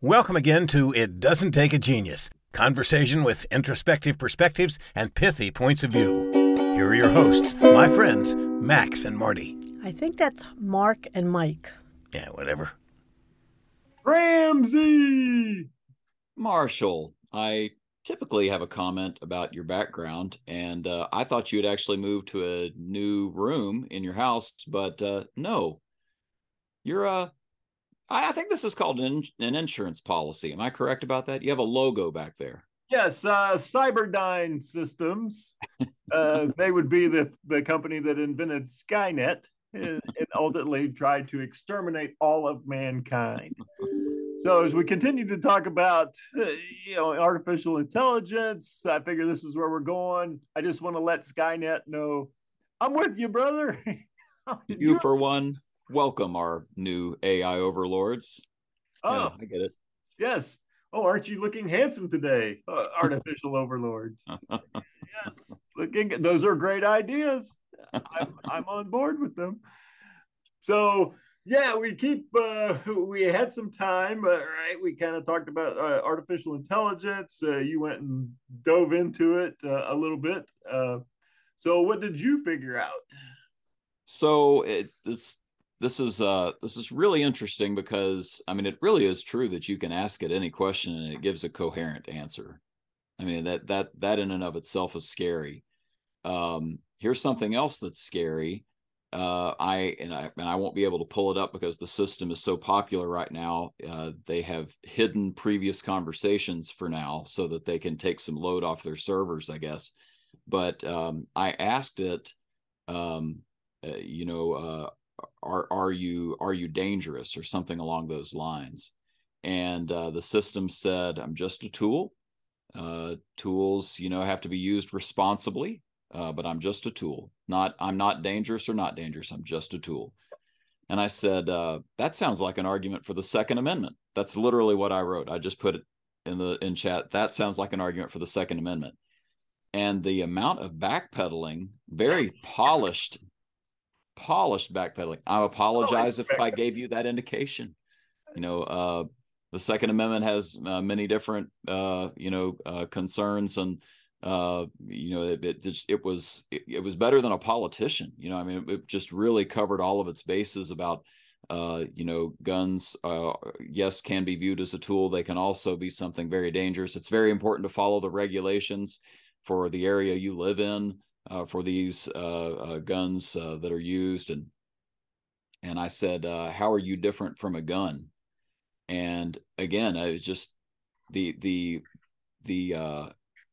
Welcome again to It Doesn't Take a Genius conversation with introspective perspectives and pithy points of view. Here are your hosts, my friends, Max and Marty. I think that's Mark and Mike. Yeah, whatever. Ramsey! Marshall, I typically have a comment about your background, and uh, I thought you had actually moved to a new room in your house, but uh, no, you're a. Uh, I think this is called an, an insurance policy. Am I correct about that? You have a logo back there. Yes, uh, Cyberdyne Systems. Uh, they would be the the company that invented Skynet and, and ultimately tried to exterminate all of mankind. So as we continue to talk about, uh, you know, artificial intelligence, I figure this is where we're going. I just want to let Skynet know I'm with you, brother. you for one, welcome our new AI overlords. Oh, yeah, I get it. Yes. Oh, aren't you looking handsome today, uh, artificial overlords? yes, looking. Those are great ideas. I'm, I'm on board with them. So yeah, we keep. Uh, we had some time, uh, right? We kind of talked about uh, artificial intelligence. Uh, you went and dove into it uh, a little bit. Uh, so, what did you figure out? So it, this this is uh this is really interesting because I mean it really is true that you can ask it any question and it gives a coherent answer. I mean that that that in and of itself is scary. Um, here's something else that's scary. Uh, I and I and I won't be able to pull it up because the system is so popular right now. Uh, they have hidden previous conversations for now so that they can take some load off their servers, I guess. But um, I asked it, um, uh, you know, uh, are are you are you dangerous or something along those lines. And uh, the system said i'm just a tool. Uh, tools you know have to be used responsibly uh, but i'm just a tool. Not i'm not dangerous or not dangerous. I'm just a tool. And i said uh, that sounds like an argument for the second amendment. That's literally what i wrote. I just put it in the in chat. That sounds like an argument for the second amendment. And the amount of backpedaling very polished polished backpedaling. I apologize if I gave you that indication. You know, uh, the Second Amendment has uh, many different, uh, you know, uh, concerns, and uh, you know, it, it just it was it, it, was better than a politician. You know, I mean, it, it just really covered all of its bases about. Uh, you know, guns, yes, can be viewed as a tool. They can also be something very dangerous. It's very important to follow the regulations for the area you live in for these uh, uh, guns uh, that are used, and and I said, uh, "How are you different from a gun?" And again, I was just the the the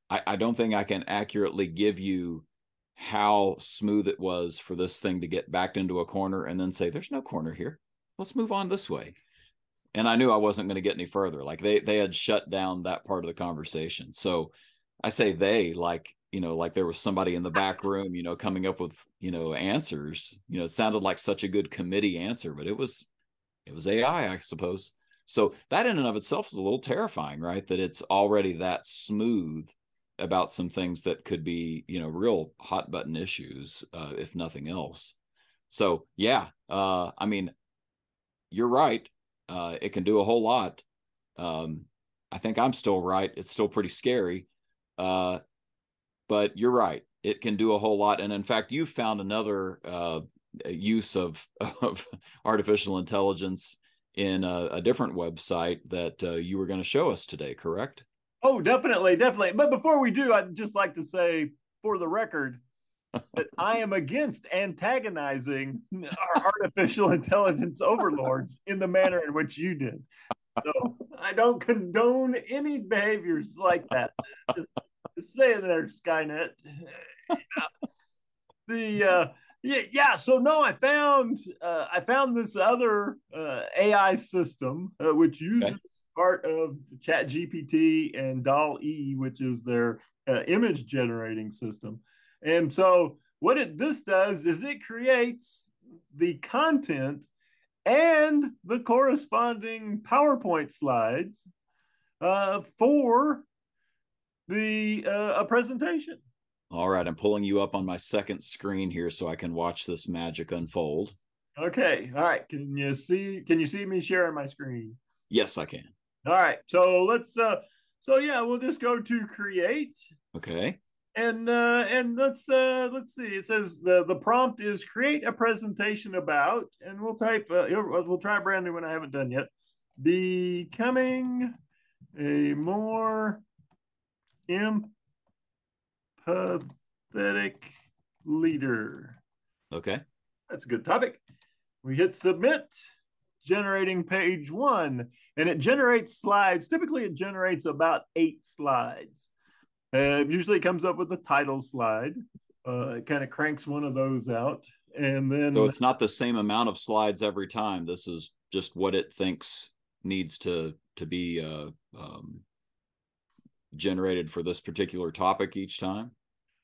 I, I don't think I can accurately give you how smooth it was for this thing to get backed into a corner and then say, "There's no corner here. Let's move on this way." And I knew I wasn't going to get any further. Like they they had shut down that part of the conversation. So I say they like you know like there was somebody in the back room you know coming up with you know answers. You know it sounded like such a good committee answer but it was it was ai i suppose. So that in and of itself is a little terrifying right? That it's already that smooth about some things that could be you know real hot button issues uh, if nothing else. So yeah uh, i mean you're right. Uh, it can do a whole lot. Um, i think i'm still right. It's still pretty scary. Uh, but you're right it can do a whole lot and in fact you found another uh, use of of artificial intelligence in a, a different website that uh, you were going to show us today correct? Oh definitely definitely but before we do i'd just like to say for the record that i am against antagonizing our artificial intelligence overlords in the manner in which you did so i don't condone any behaviors like that saying there, Skynet. the uh, yeah, yeah. So no, I found uh, I found this other uh, AI system uh, which uses okay. part of Chat GPT and DAL E, which is their uh, image generating system. And so what it this does is it creates the content and the corresponding PowerPoint slides uh, for the uh, a presentation. All right, I'm pulling you up on my second screen here so I can watch this magic unfold. Okay. All right. Can you see can you see me sharing my screen? Yes, I can. All right. So let's uh so yeah, we'll just go to create. Okay. And uh and let's uh let's see. It says the the prompt is create a presentation about and we'll type uh, we'll try a brand new one I haven't done yet. Becoming a more empathetic leader. Okay. That's a good topic. We hit submit, generating page one, and it generates slides. Typically, it generates about eight slides. Uh, usually, it comes up with a title slide. Uh, it kind of cranks one of those out, and then so it's not the same amount of slides every time. This is just what it thinks needs to to be uh, um, generated for this particular topic each time.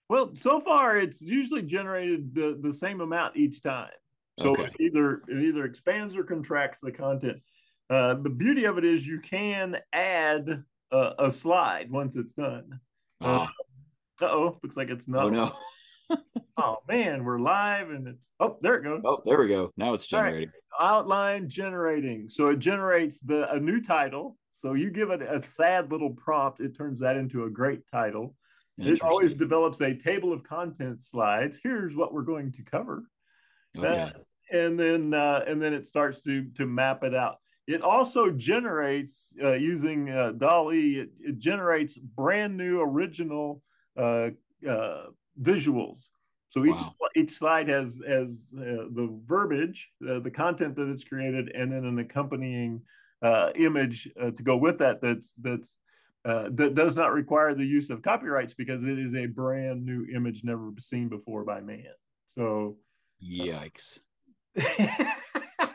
Well, so far it's usually generated the, the same amount each time. So okay. it either it either expands or contracts the content. Uh, the beauty of it is you can add a, a slide once it's done. Uh oh, looks like it's not. Oh no. oh man, we're live and it's oh there it goes. Oh, there we go. Now it's generating. Right. Outline generating. So it generates the a new title. So you give it a sad little prompt, it turns that into a great title. It always develops a table of contents slides. Here's what we're going to cover. Okay. Uh, and then uh, and then it starts to to map it out. It also generates uh, using uh, DALL-E. It, it, generates brand new original uh, uh, visuals. So each wow. each slide has has uh, the verbiage, the content that it's created, and then an accompanying Uh, image uh, to go with that. That's that's uh, that does not require the use of copyrights because it is a brand new image never seen before by man. So Yikes.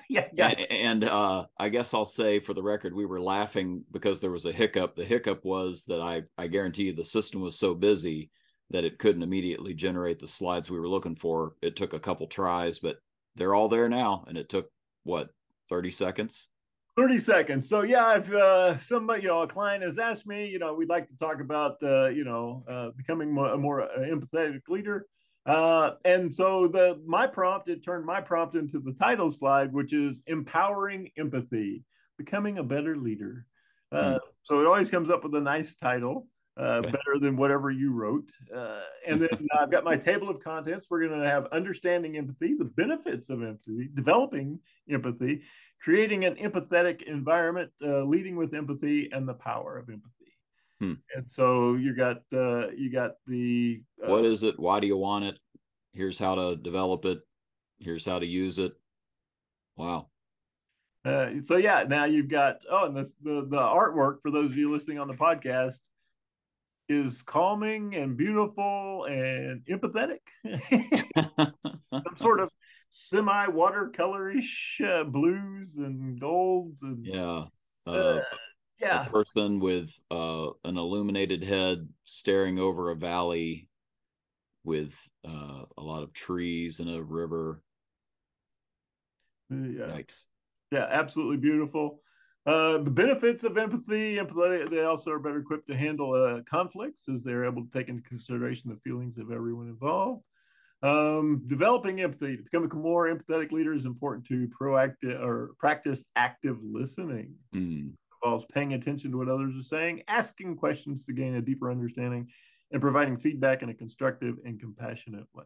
yeah, yeah. And, and uh, I guess I'll say for the record, we were laughing because there was a hiccup. The hiccup was that I, I guarantee you the system was so busy that it couldn't immediately generate the slides we were looking for. It took a couple tries, but they're all there now. And it took what, 30 seconds? 30 seconds. So yeah, if uh, somebody, you know, a client has asked me, you know, we'd like to talk about, uh, you know, uh, becoming more, a more uh, empathetic leader. Uh, and so the my prompt, it turned my prompt into the title slide, which is empowering empathy, becoming a better leader. Uh, mm. So it always comes up with a nice title, uh, okay. better than whatever you wrote. Uh, and then I've got my table of contents. We're going to have understanding empathy, the benefits of empathy, developing empathy, creating an empathetic environment, uh, leading with empathy, and the power of empathy. Hmm. And so you got uh, you got the uh, what is it? Why do you want it? Here's how to develop it. Here's how to use it. Wow. Uh, so yeah, now you've got oh, and this the the artwork for those of you listening on the podcast is calming and beautiful and empathetic. Some sort of semi watercolorish uh, blues and golds and yeah. Uh, uh yeah. a person with uh, an illuminated head staring over a valley with uh, a lot of trees and a river. Yeah. Yikes. Yeah, absolutely beautiful. Uh, the benefits of empathy, empathy, they also are better equipped to handle uh, conflicts as they're able to take into consideration the feelings of everyone involved. Um, developing empathy to become a more empathetic leader is important to proactive or practice active listening. Mm involves paying attention to what others are saying, asking questions to gain a deeper understanding, and providing feedback in a constructive and compassionate way.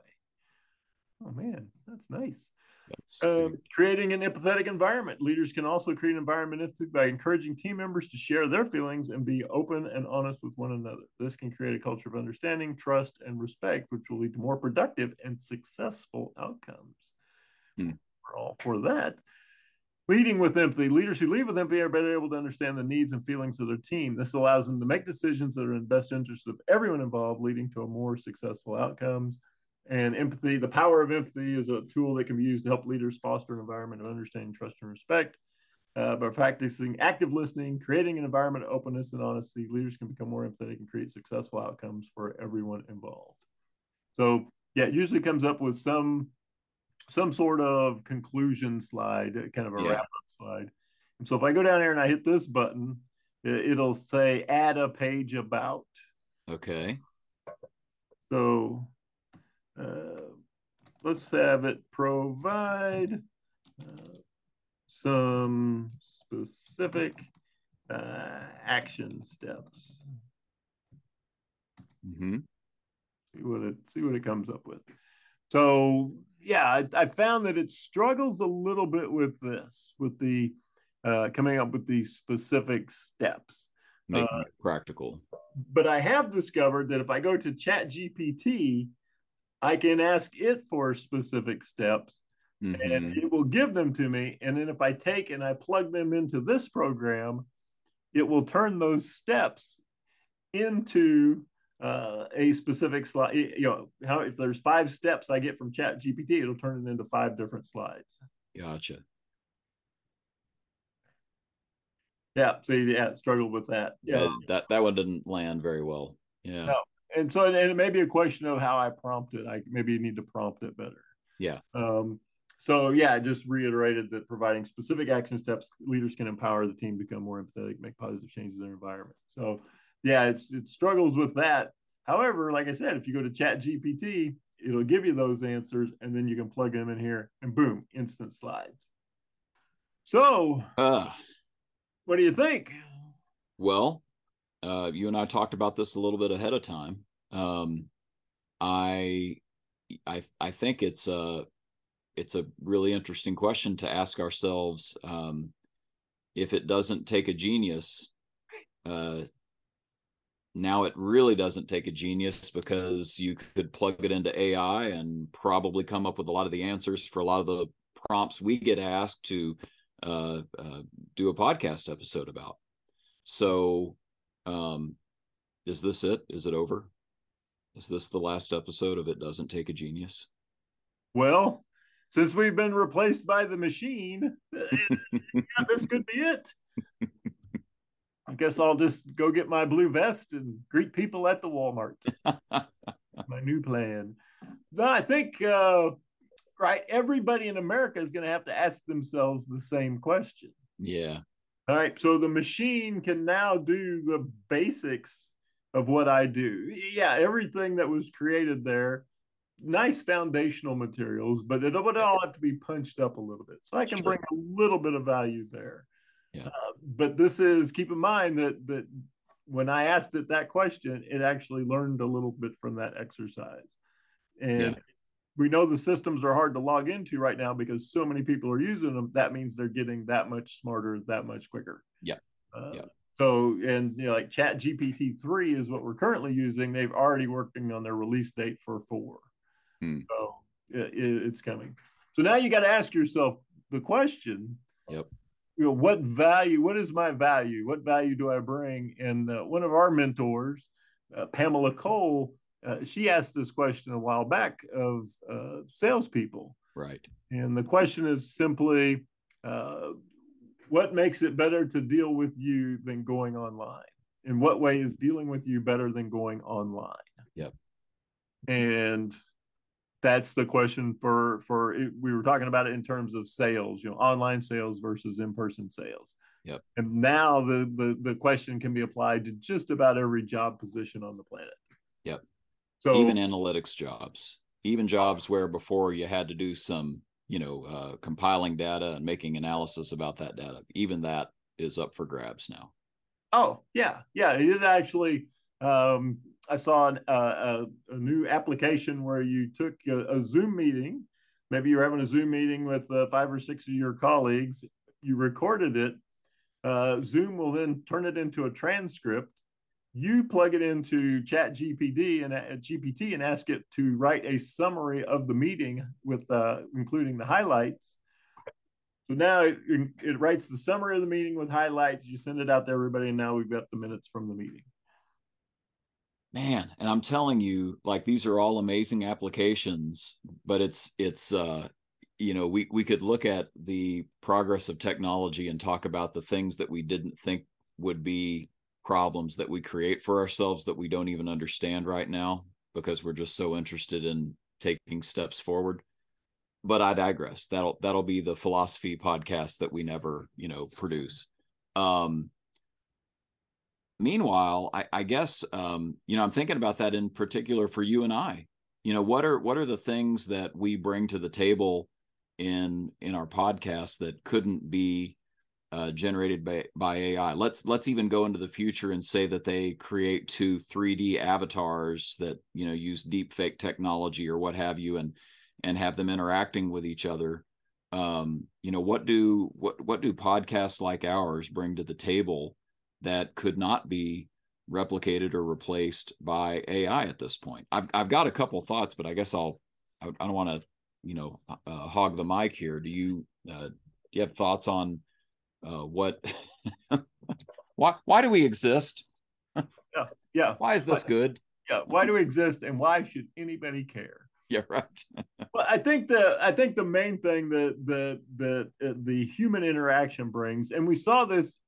Oh man, that's nice. That's um, creating an empathetic environment. Leaders can also create an environment by encouraging team members to share their feelings and be open and honest with one another. This can create a culture of understanding, trust, and respect, which will lead to more productive and successful outcomes. Hmm. We're all for that. Leading with empathy, leaders who lead with empathy are better able to understand the needs and feelings of their team. This allows them to make decisions that are in the best interest of everyone involved, leading to a more successful outcomes. And empathy, the power of empathy is a tool that can be used to help leaders foster an environment of understanding, trust, and respect. Uh, by practicing active listening, creating an environment of openness and honesty, leaders can become more empathetic and create successful outcomes for everyone involved. So, yeah, it usually comes up with some some sort of conclusion slide, kind of a yeah. wrap up slide. And so if I go down here and I hit this button, it, will say add a page about. Okay. So uh, let's have it provide uh, some specific uh, action steps. Mm-hmm. See what it see what it comes up with. So yeah, I, I, found that it struggles a little bit with this, with the uh, coming up with these specific steps. Making uh, it practical. But I have discovered that if I go to Chat GPT, I can ask it for specific steps mm-hmm. and it will give them to me. And then if I take and I plug them into this program, it will turn those steps into uh, a specific slide. You know, how if there's five steps I get from Chat GPT, it'll turn it into five different slides. Gotcha. Yeah. So yeah, struggled with that. Yeah, that that one didn't land very well. Yeah. No. And so, and it may be a question of how I prompt it. I maybe need to prompt it better. Yeah. Um, so yeah, I just reiterated that providing specific action steps, leaders can empower the team become more empathetic, make positive changes in their environment. So yeah, it's it struggles with that. However, like I said, if you go to Chat GPT, it'll give you those answers, and then you can plug them in here, and boom, instant slides. So, uh, what do you think? Well, uh, you and I talked about this a little bit ahead of time. Um, I, I, I think it's a it's a really interesting question to ask ourselves um, if it doesn't take a genius uh, now it really doesn't take a genius because you could plug it into ai and probably come up with a lot of the answers for a lot of the prompts we get asked to uh, uh, do a podcast episode about so um, is this it is it over is this the last episode of it doesn't take a genius well since we've been replaced by the machine, yeah, this could be it. I guess I'll just go get my blue vest and greet people at the Walmart. That's my new plan. No, I think uh, right. Everybody in America is going to have to ask themselves the same question. Yeah. All right. So the machine can now do the basics of what I do. Yeah, everything that was created there nice foundational materials, but it would all have to be punched up a little bit. So I can sure. bring a little bit of value there. Yeah. Uh, but this is keep in mind that that when I asked it that question, it actually learned a little bit from that exercise. And. We know the systems are hard to log into right now because so many people are using them. That means they're getting that much smarter, that much quicker. Yeah. Uh, yeah. So, and you know, like Chat GPT 3 is what we're currently using. They've already working on their release date for four. Hmm. So it, it's coming. So now you got to ask yourself the question. Yep. You know, what value? What is my value? What value do I bring? And uh, one of our mentors, uh, Pamela Cole, uh, she asked this question a while back of uh, salespeople. Right. And the question is simply, uh, what makes it better to deal with you than going online? In what way is dealing with you better than going online? Yep. And that's the question for for we were talking about it in terms of sales you know online sales versus in-person sales yep and now the the, the question can be applied to just about every job position on the planet yep so even analytics jobs even jobs where before you had to do some you know uh, compiling data and making analysis about that data even that is up for grabs now oh yeah yeah it actually um, I saw an, uh, a, a, new application where you took a, a, Zoom meeting. Maybe you're having a Zoom meeting with uh, five or six of your colleagues. You recorded it. Uh, Zoom will then turn it into a transcript. You plug it into Chat GPT and uh, GPT and ask it to write a summary of the meeting with uh, including the highlights. So now it, it writes the summary of the meeting with highlights. You send it out to everybody, and now we've got the minutes from the meeting man and i'm telling you like these are all amazing applications but it's it's uh you know we we could look at the progress of technology and talk about the things that we didn't think would be problems that we create for ourselves that we don't even understand right now because we're just so interested in taking steps forward. But i digress. That'll that'll be the philosophy podcast that we never you know produce. Um meanwhile, I, I guess um, you know I'm thinking about that in particular for you and I. You know, what are what are the things that we bring to the table in in our podcast that couldn't be uh, generated by, by AI. Let's let's even go into the future and say that they create two 3D avatars that you know use deep fake technology or what have you, and and have them interacting with each other. Um, you know what do what what do podcasts like ours bring to the table that could not be replicated or replaced by AI at this point? I've I've got a couple thoughts, but I guess I'll I, I don't want to you know uh, hog the mic here. Do you uh, do you have thoughts on uh, what why why do we exist? Yeah yeah. Why is this why, good? yeah why do we exist and why should anybody care? Yeah right. Well i think the i think the main thing that the the uh, the human interaction brings and we saw this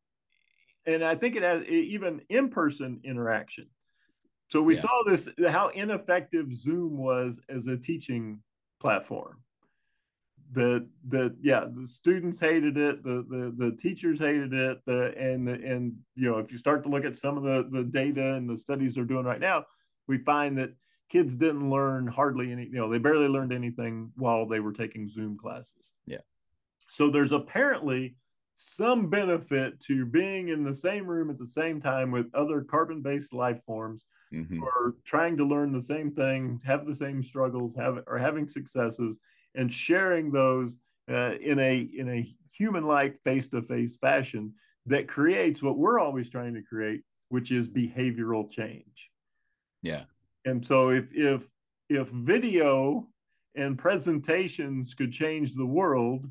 and i think it has even in-person interaction. So we yeah. saw this how ineffective zoom was as a teaching platform the the yeah the students hated it the the, the teachers hated it the and the, and you know if you start to look at some of the the data and the studies they're doing right now we find that kids didn't learn hardly any you know they barely learned anything while they were taking zoom classes yeah so there's apparently some benefit to being in the same room at the same time with other carbon based life forms mm-hmm. who are trying to learn the same thing have the same struggles have or having successes and sharing those uh, in a in a human like face to face fashion that creates what we're always trying to create, which is behavioral change. Yeah. And so if if if video and presentations could change the world,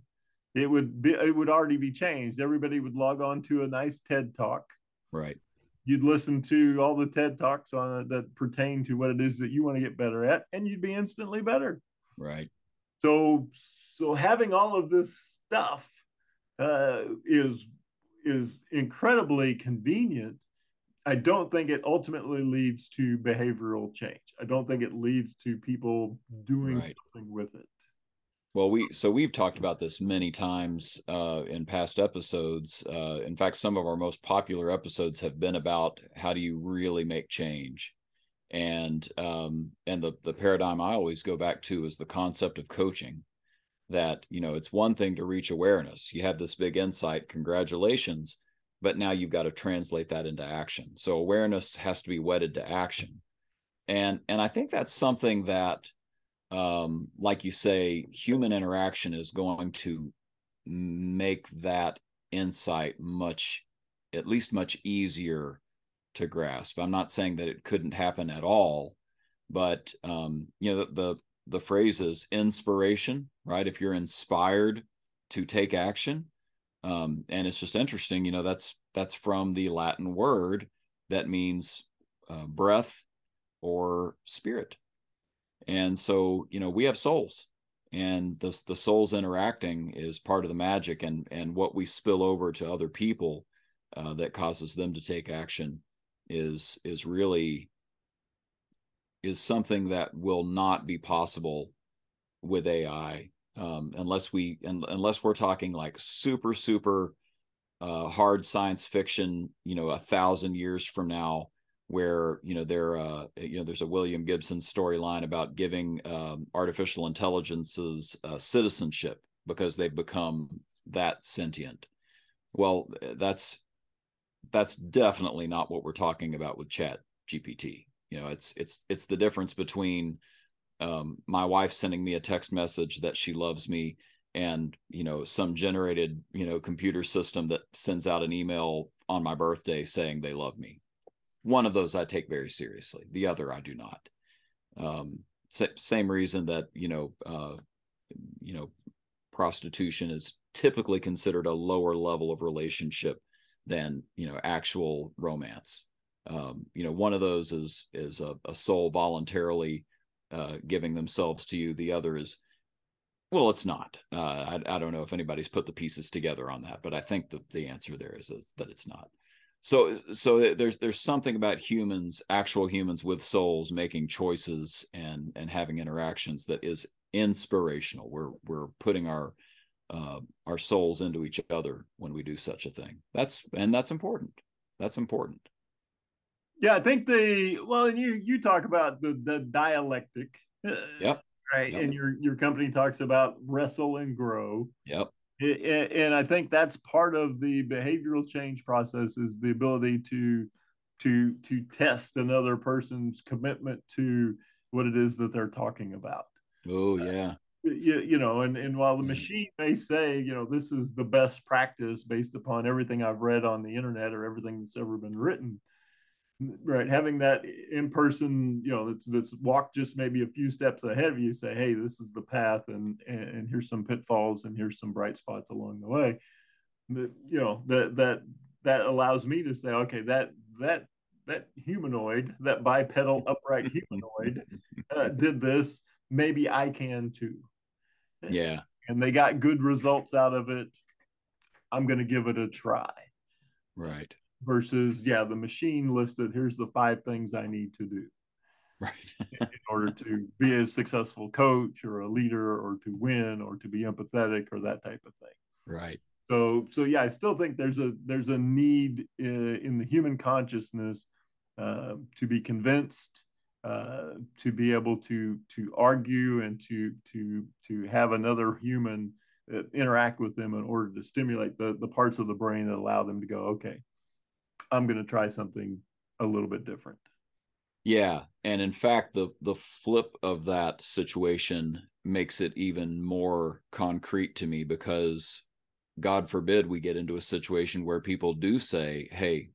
it would be it would already be changed. Everybody would log on to a nice TED talk. Right. You'd listen to all the TED talks on it that pertain to what it is that you want to get better at, and you'd be instantly better. Right. So so having all of this stuff uh, is is incredibly convenient. I don't think it ultimately leads to behavioral change. I don't think it leads to people doing right. something with it. Well, we so we've talked about this many times uh, in past episodes. Uh, in fact, some of our most popular episodes have been about how do you really make change and um, and the the paradigm I always go back to is the concept of coaching. That you know, it's one thing to reach awareness. You have this big insight, congratulations, but now you've got to translate that into action. So awareness has to be wedded to action, and and I think that's something that, um, like you say, human interaction is going to make that insight much, at least much easier to grasp. I'm not saying that it couldn't happen at all, but um, you know the, the the phrase is inspiration, right? If you're inspired to take action, um, and it's just interesting, you know, that's that's from the Latin word that means uh, breath or spirit, and so you know we have souls, and this the souls interacting is part of the magic, and and what we spill over to other people uh, that causes them to take action is is really is something that will not be possible with AI um, unless we unless we're talking like super super uh, hard science fiction, you know, a thousand years from now, where you know there uh, you know there's a William Gibson storyline about giving um, artificial intelligences uh, citizenship because they've become that sentient. Well, that's that's definitely not what we're talking about with chat gpt you know it's it's it's the difference between um, my wife sending me a text message that she loves me and you know some generated you know computer system that sends out an email on my birthday saying they love me. One of those i take very seriously. The other i do not. Um, same reason that you know uh, you know prostitution is typically considered a lower level of relationship than you know actual romance. Um, you know one of those is is a, a soul voluntarily uh, giving themselves to you. The other is well it's not. Uh, I, I don't know if anybody's put the pieces together on that but i think that the answer there is, is that it's not. So so there's there's something about humans actual humans with souls making choices and and having interactions that is inspirational. We're we're putting our uh, our souls into each other when we do such a thing. That's and that's important. That's important. Yeah, I think the well, and you you talk about the the dialectic. Uh, yep. Right, yep. and your your company talks about wrestle and grow. Yep. and I think that's part of the behavioral change process is the ability to to to test another person's commitment to what it is that they're talking about. Oh yeah. You, you know, and, and while the machine may say, you know, this is the best practice based upon everything I've read on the internet or everything that's ever been written, right? Having that in person, you know, that's that's walk just maybe a few steps ahead of you, say, hey, this is the path, and and, and here's some pitfalls, and here's some bright spots along the way. That you know that that that allows me to say, okay, that that that humanoid, that bipedal upright humanoid, uh, did this. Maybe I can too. Yeah. And they got good results out of it. I'm going to give it a try. Right. Versus, yeah, the machine listed, here's the five things I need to do. Right. in order to be a successful coach or a leader or to win or to be empathetic or that type of thing. Right. So, so yeah, I still think there's a there's a need in, in the human consciousness uh, to be convinced, uh, to be able to to argue, and to to to have another human uh, interact with them in order to stimulate the the parts of the brain that allow them to go, okay, I'm going to try something a little bit different. Yeah, and in fact, the the flip of that situation makes it even more concrete to me because God forbid we get into a situation where people do say, Hey,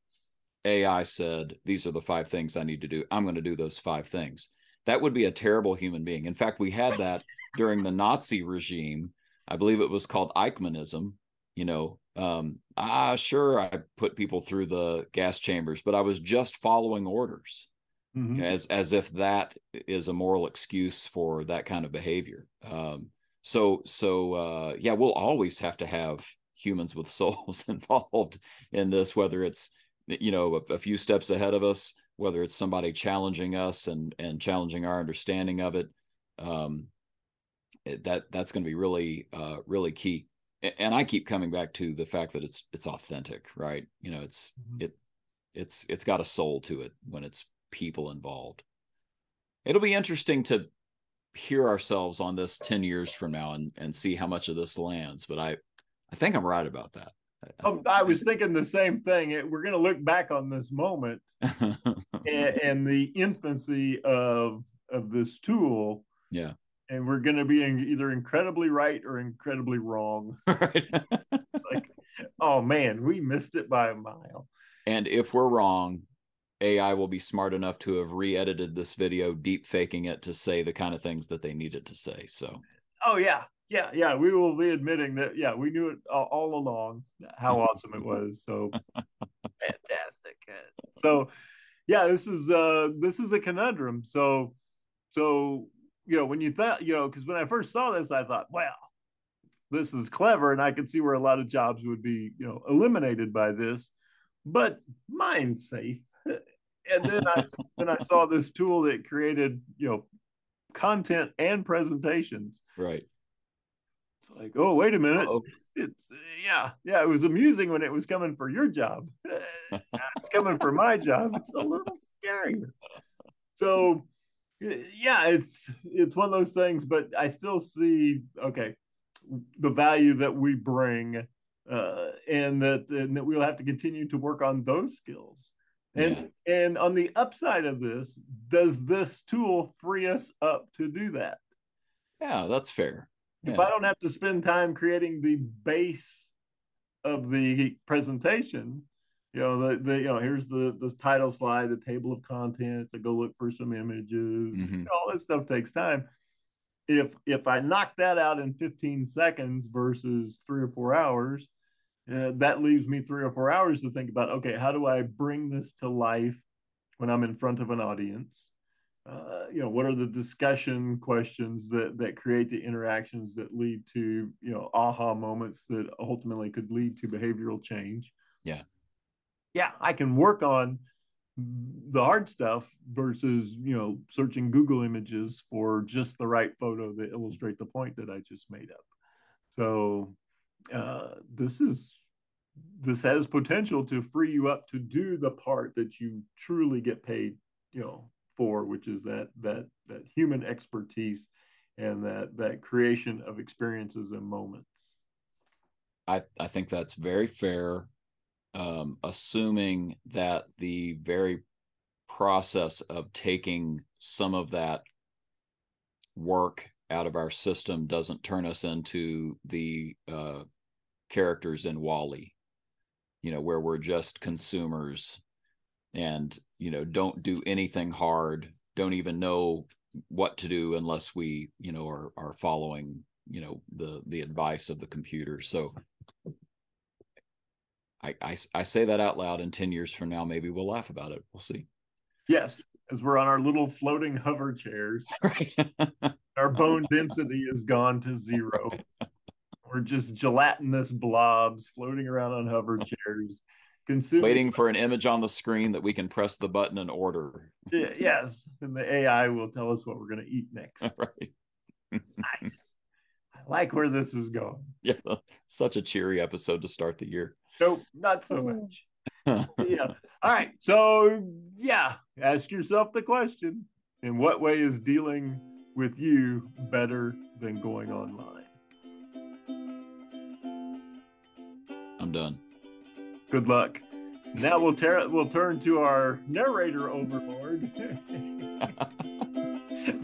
AI said, These are the five things I need to do. I'm going to do those five things. That would be a terrible human being. In fact, we had that during the Nazi regime. I believe it was called Eichmannism. You know, um, ah, sure, I put people through the gas chambers, but I was just following orders. Mm-hmm. As as if that is a moral excuse for that kind of behavior. Um, so so uh, yeah we'll always have to have humans with souls involved in this whether it's you know a, a, few steps ahead of us whether it's somebody challenging us and and challenging our understanding of it um, that that's going to be really uh, really key and i keep coming back to the fact that it's it's authentic right you know it's mm-hmm. it it's it's got a soul to it when it's people involved it'll be interesting to hear ourselves on this 10 years from now and, and see how much of this lands. But I, I think I'm right about that. Oh, I was thinking the same thing. We're going to look back on this moment and, and, the infancy of of this tool. Yeah. And we're going to be either incredibly right or incredibly wrong. Right. like, oh man, we missed it by a mile. And if we're wrong, AI will be smart enough to have re-edited this video, deep faking it to say the kind of things that they needed to say. So, oh yeah, yeah, yeah, we will be admitting that. Yeah, we knew it all, all along how awesome it was. So fantastic. So, yeah, this is uh this is a conundrum. So, so you know when you thought you know because when I first saw this, I thought, well, this is clever, and I could see where a lot of jobs would be you know eliminated by this. But mine's safe and then I then I saw this tool that created you know content and presentations. Right. It's like, oh wait a minute. Uh-oh. It's yeah, yeah. It was amusing when it was coming for your job. it's coming for my job. It's a little scary. So yeah, it's it's one of those things, but I still see okay the value that we bring uh, and that and that we'll have to continue to work on those skills and yeah. and on the upside of this, does this tool free us up to do that? Yeah, that's fair. Yeah. If I don't have to spend time creating the base of the presentation, you know, the, the you know, here's the the title slide, the table of contents, I go look for some images, mm-hmm. you know, all this stuff takes time. If if I knock that out in 15 seconds versus three or four hours, uh, that leaves me three or four hours to think about okay how do i bring this to life when i'm in front of an audience uh, you know what are the discussion questions that that create the interactions that lead to you know aha moments that ultimately could lead to behavioral change? Yeah. Yeah i can work on the hard stuff versus you know searching google images for just the right photo that illustrate the point that i just made up. So uh, this is this has potential to free you up to do the part that you truly get paid, you know, for, which is that that that human expertise and that that creation of experiences and moments. I I think that's very fair. Um, assuming that the very process of taking some of that work out of our system doesn't turn us into the uh, characters in WALL-E, you know, where we're just consumers and, you know, don't do anything hard, don't even know what to do unless we, you know, are, are following, you know, the, the advice of the computer. So I, I, I say that out loud and 10 years from now, maybe we'll laugh about it. We'll see. Yes. As we're on our little floating hover chairs. Right. our bone density is gone to zero. We're just gelatinous blobs floating around on hover chairs, consuming. Waiting for an image on the screen that we can press the button and order. yes, and the AI will tell us what we're going to eat next. Right. nice. I like where this is going. Yeah, such a cheery episode to start the year. Nope, not so much. yeah. All right. So, yeah, ask yourself the question in what way is dealing with you better than going online? I'm done. Good luck. Now we'll tear, we'll turn to our narrator overlord,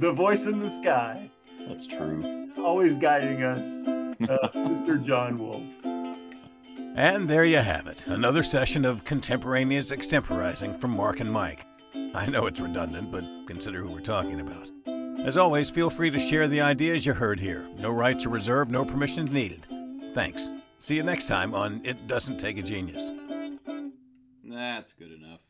the voice in the sky. That's true. Always guiding us, uh, Mr. John Wolf. And there you have it, another session of contemporaneous extemporizing from Mark and Mike. I know it's redundant, but consider who we're talking about. As always, feel free to share the ideas you heard here. No rights are reserved, no permissions needed. Thanks. See you next time on It Doesn't Take a Genius. That's good enough.